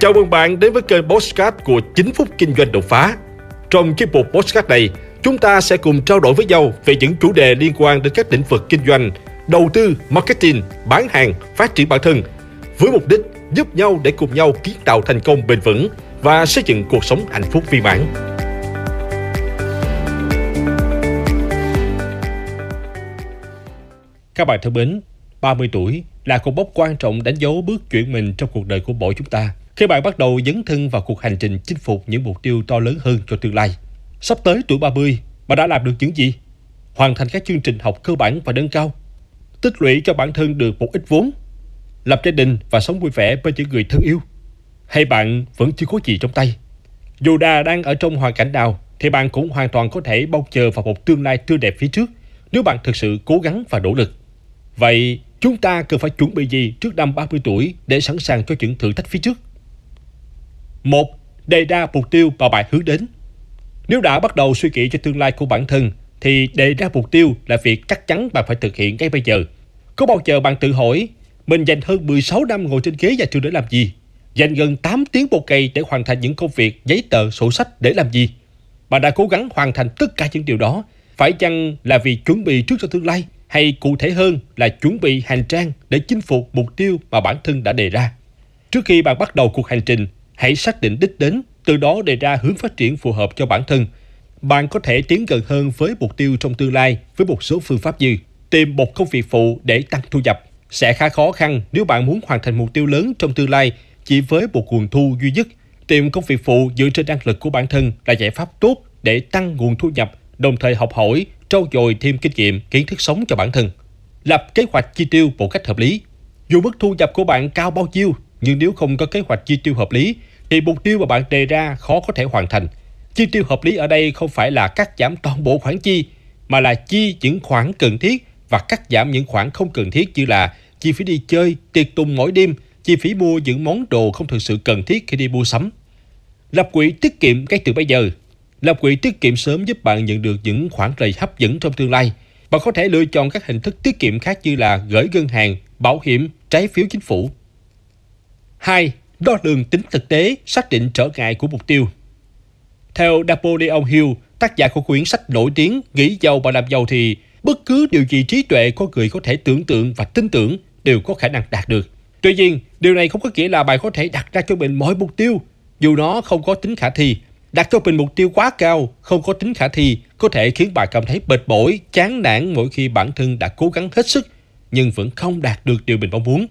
Chào mừng bạn đến với kênh Postcard của 9 phút kinh doanh đột phá. Trong chiếc mục Postcard này, chúng ta sẽ cùng trao đổi với nhau về những chủ đề liên quan đến các lĩnh vực kinh doanh, đầu tư, marketing, bán hàng, phát triển bản thân, với mục đích giúp nhau để cùng nhau kiến tạo thành công bền vững và xây dựng cuộc sống hạnh phúc viên mãn. Các bạn thân mến, 30 tuổi là cột mốc quan trọng đánh dấu bước chuyển mình trong cuộc đời của mỗi chúng ta. Khi bạn bắt đầu dấn thân vào cuộc hành trình chinh phục những mục tiêu to lớn hơn cho tương lai. Sắp tới tuổi 30, bạn đã làm được những gì? Hoàn thành các chương trình học cơ bản và nâng cao. Tích lũy cho bản thân được một ít vốn. Lập gia đình và sống vui vẻ bên những người thân yêu. Hay bạn vẫn chưa có gì trong tay? Dù đà đang ở trong hoàn cảnh nào, thì bạn cũng hoàn toàn có thể mong chờ vào một tương lai tươi đẹp phía trước nếu bạn thực sự cố gắng và nỗ lực. Vậy chúng ta cần phải chuẩn bị gì trước năm 30 tuổi để sẵn sàng cho những thử thách phía trước? Một, đề ra mục tiêu mà bạn hướng đến. Nếu đã bắt đầu suy nghĩ cho tương lai của bản thân, thì đề ra mục tiêu là việc chắc chắn bạn phải thực hiện ngay bây giờ. Có bao giờ bạn tự hỏi, mình dành hơn 16 năm ngồi trên ghế nhà trường để làm gì? Dành gần 8 tiếng một ngày để hoàn thành những công việc, giấy tờ, sổ sách để làm gì? Bạn đã cố gắng hoàn thành tất cả những điều đó, phải chăng là vì chuẩn bị trước cho tương lai? hay cụ thể hơn là chuẩn bị hành trang để chinh phục mục tiêu mà bản thân đã đề ra. Trước khi bạn bắt đầu cuộc hành trình, hãy xác định đích đến, từ đó đề ra hướng phát triển phù hợp cho bản thân. Bạn có thể tiến gần hơn với mục tiêu trong tương lai với một số phương pháp như tìm một công việc phụ để tăng thu nhập. Sẽ khá khó khăn nếu bạn muốn hoàn thành mục tiêu lớn trong tương lai chỉ với một nguồn thu duy nhất. Tìm công việc phụ dựa trên năng lực của bản thân là giải pháp tốt để tăng nguồn thu nhập, đồng thời học hỏi, trau dồi thêm kinh nghiệm, kiến thức sống cho bản thân. Lập kế hoạch chi tiêu một cách hợp lý. Dù mức thu nhập của bạn cao bao nhiêu, nhưng nếu không có kế hoạch chi tiêu hợp lý, thì mục tiêu mà bạn đề ra khó có thể hoàn thành. Chi tiêu hợp lý ở đây không phải là cắt giảm toàn bộ khoản chi, mà là chi những khoản cần thiết và cắt giảm những khoản không cần thiết như là chi phí đi chơi, tiệc tùng mỗi đêm, chi phí mua những món đồ không thực sự cần thiết khi đi mua sắm. Lập quỹ tiết kiệm ngay từ bây giờ Lập quỹ tiết kiệm sớm giúp bạn nhận được những khoản lời hấp dẫn trong tương lai. Bạn có thể lựa chọn các hình thức tiết kiệm khác như là gửi ngân hàng, bảo hiểm, trái phiếu chính phủ. 2. Đo lường tính thực tế, xác định trở ngại của mục tiêu. Theo Napoleon Hill, tác giả của quyển sách nổi tiếng Nghĩ giàu và làm giàu thì bất cứ điều gì trí tuệ con người có thể tưởng tượng và tin tưởng đều có khả năng đạt được. Tuy nhiên, điều này không có nghĩa là bạn có thể đặt ra cho mình mọi mục tiêu, dù nó không có tính khả thi. Đặt cho mình mục tiêu quá cao, không có tính khả thi, có thể khiến bạn cảm thấy bệt bội, chán nản mỗi khi bản thân đã cố gắng hết sức, nhưng vẫn không đạt được điều mình mong muốn.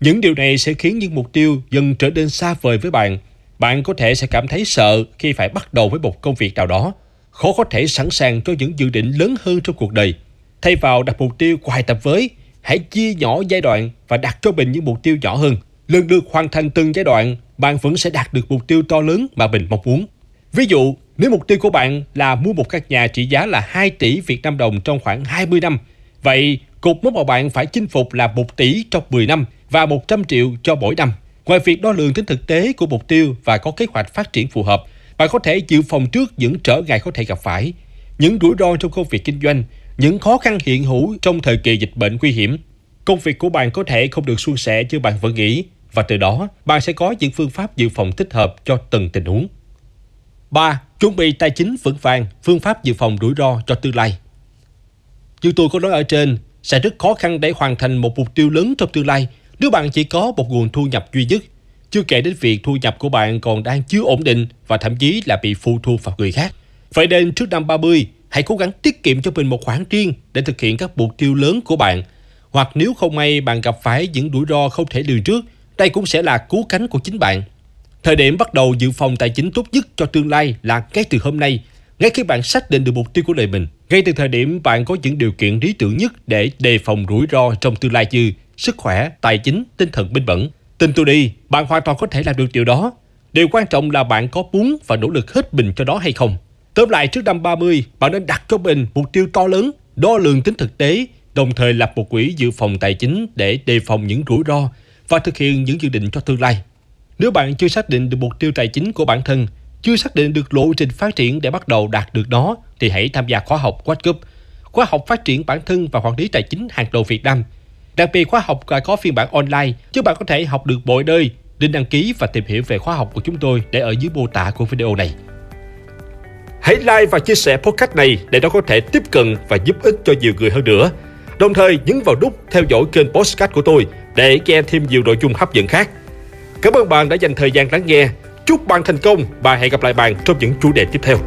Những điều này sẽ khiến những mục tiêu dần trở nên xa vời với bạn. Bạn có thể sẽ cảm thấy sợ khi phải bắt đầu với một công việc nào đó, khó có thể sẵn sàng cho những dự định lớn hơn trong cuộc đời. Thay vào đặt mục tiêu hoài tập với, hãy chia nhỏ giai đoạn và đặt cho mình những mục tiêu nhỏ hơn. Lần lượt hoàn thành từng giai đoạn, bạn vẫn sẽ đạt được mục tiêu to lớn mà mình mong muốn. Ví dụ, nếu mục tiêu của bạn là mua một căn nhà trị giá là 2 tỷ Việt Nam đồng trong khoảng 20 năm, vậy cột mốc mà bạn phải chinh phục là 1 tỷ trong 10 năm và 100 triệu cho mỗi năm. Ngoài việc đo lường tính thực tế của mục tiêu và có kế hoạch phát triển phù hợp, bạn có thể dự phòng trước những trở ngại có thể gặp phải, những rủi ro trong công việc kinh doanh, những khó khăn hiện hữu trong thời kỳ dịch bệnh nguy hiểm. Công việc của bạn có thể không được suôn sẻ như bạn vẫn nghĩ, và từ đó bạn sẽ có những phương pháp dự phòng thích hợp cho từng tình huống. 3. Chuẩn bị tài chính vững vàng, phương pháp dự phòng rủi ro cho tương lai. Như tôi có nói ở trên, sẽ rất khó khăn để hoàn thành một mục tiêu lớn trong tương lai nếu bạn chỉ có một nguồn thu nhập duy nhất. Chưa kể đến việc thu nhập của bạn còn đang chưa ổn định và thậm chí là bị phụ thuộc vào người khác. Vậy nên trước năm 30, hãy cố gắng tiết kiệm cho mình một khoản riêng để thực hiện các mục tiêu lớn của bạn. Hoặc nếu không may bạn gặp phải những rủi ro không thể lường trước, đây cũng sẽ là cứu cánh của chính bạn. Thời điểm bắt đầu dự phòng tài chính tốt nhất cho tương lai là ngay từ hôm nay, ngay khi bạn xác định được mục tiêu của đời mình. Ngay từ thời điểm bạn có những điều kiện lý tưởng nhất để đề phòng rủi ro trong tương lai như sức khỏe, tài chính, tinh thần minh mẫn. Tin tôi đi, bạn hoàn toàn có thể làm được điều đó. Điều quan trọng là bạn có muốn và nỗ lực hết mình cho đó hay không. Tóm lại trước năm 30, bạn nên đặt cho mình mục tiêu to lớn, đo lường tính thực tế, đồng thời lập một quỹ dự phòng tài chính để đề phòng những rủi ro và thực hiện những dự định cho tương lai. Nếu bạn chưa xác định được mục tiêu tài chính của bản thân, chưa xác định được lộ trình phát triển để bắt đầu đạt được nó, thì hãy tham gia khóa học What Group, khóa học phát triển bản thân và quản lý tài chính hàng đầu Việt Nam. Đặc biệt khóa học có phiên bản online, chứ bạn có thể học được mọi đời. Link đăng ký và tìm hiểu về khóa học của chúng tôi để ở dưới mô tả của video này. Hãy like và chia sẻ podcast này để nó có thể tiếp cận và giúp ích cho nhiều người hơn nữa. Đồng thời nhấn vào nút theo dõi kênh podcast của tôi để nghe thêm nhiều nội dung hấp dẫn khác. Cảm ơn bạn đã dành thời gian lắng nghe. Chúc bạn thành công và hẹn gặp lại bạn trong những chủ đề tiếp theo.